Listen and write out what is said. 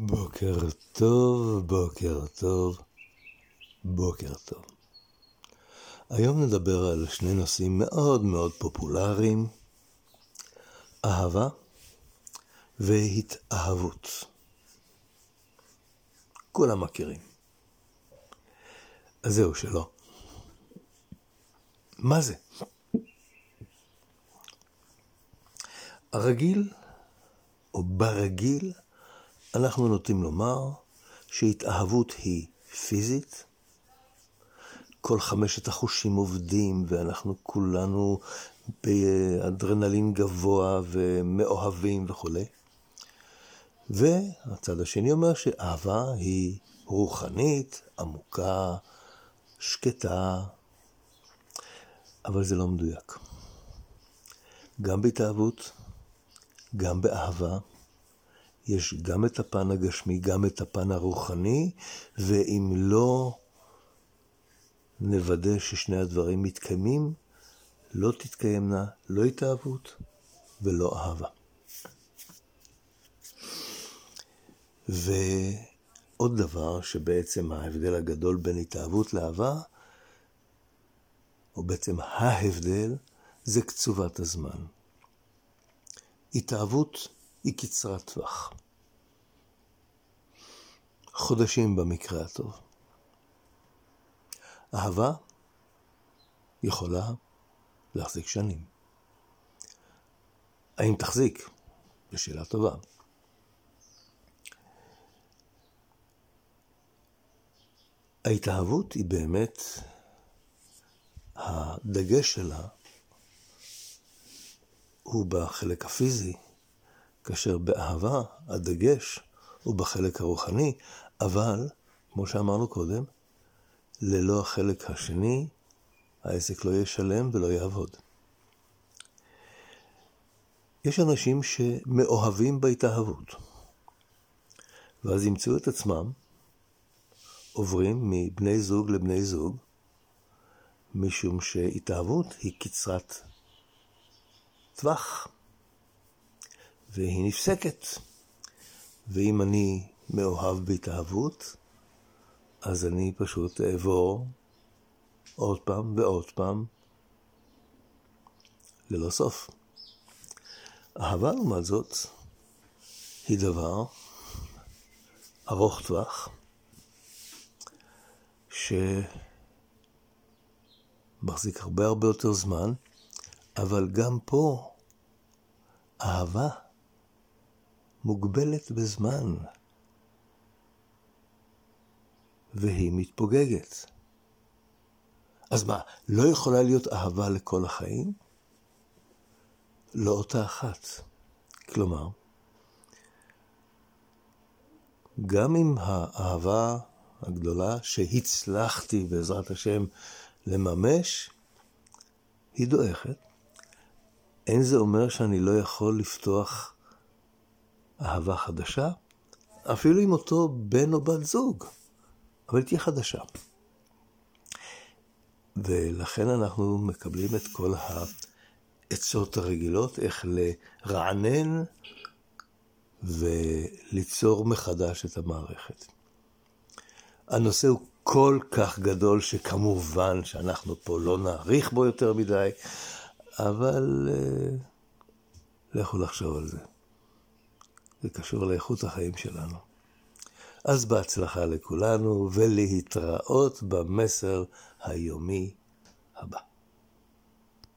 בוקר טוב, בוקר טוב, בוקר טוב. היום נדבר על שני נושאים מאוד מאוד פופולריים, אהבה והתאהבות. כולם מכירים. אז זהו שלא. מה זה? הרגיל, או ברגיל, אנחנו נוטים לומר שהתאהבות היא פיזית, כל חמשת החושים עובדים ואנחנו כולנו באדרנלין גבוה ומאוהבים וכולי. והצד השני אומר שאהבה היא רוחנית, עמוקה, שקטה, אבל זה לא מדויק. גם בהתאהבות, גם באהבה, יש גם את הפן הגשמי, גם את הפן הרוחני, ואם לא נוודא ששני הדברים מתקיימים, לא תתקיימנה לא התאהבות ולא אהבה. ועוד דבר שבעצם ההבדל הגדול בין התאהבות לאהבה, או בעצם ההבדל, זה קצובת הזמן. התאהבות היא קצרת טווח. חודשים במקרה הטוב. אהבה יכולה להחזיק שנים. האם תחזיק? זו שאלה טובה. ההתאהבות היא באמת, הדגש שלה הוא בחלק הפיזי, כאשר באהבה הדגש הוא בחלק הרוחני, אבל, כמו שאמרנו קודם, ללא החלק השני, העסק לא יהיה שלם ולא יעבוד. יש אנשים שמאוהבים בהתאהבות, ואז ימצאו את עצמם עוברים מבני זוג לבני זוג, משום שהתאהבות היא קצרת טווח, והיא נפסקת. ואם אני מאוהב בהתאהבות, אז אני פשוט אעבור עוד פעם ועוד פעם, ללא סוף. אהבה, לעומת זאת, היא דבר ארוך טווח, שמחזיק הרבה הרבה יותר זמן, אבל גם פה אהבה מוגבלת בזמן, והיא מתפוגגת. אז מה, לא יכולה להיות אהבה לכל החיים? לא אותה אחת. כלומר, גם אם האהבה הגדולה שהצלחתי בעזרת השם לממש, היא דועכת, אין זה אומר שאני לא יכול לפתוח אהבה חדשה, אפילו עם אותו בן או בת זוג, אבל תהיה חדשה. ולכן אנחנו מקבלים את כל העצות הרגילות, איך לרענן וליצור מחדש את המערכת. הנושא הוא כל כך גדול שכמובן שאנחנו פה לא נאריך בו יותר מדי, אבל uh, לכו לחשוב על זה. זה קשור לאיכות החיים שלנו. אז בהצלחה לכולנו, ולהתראות במסר היומי הבא.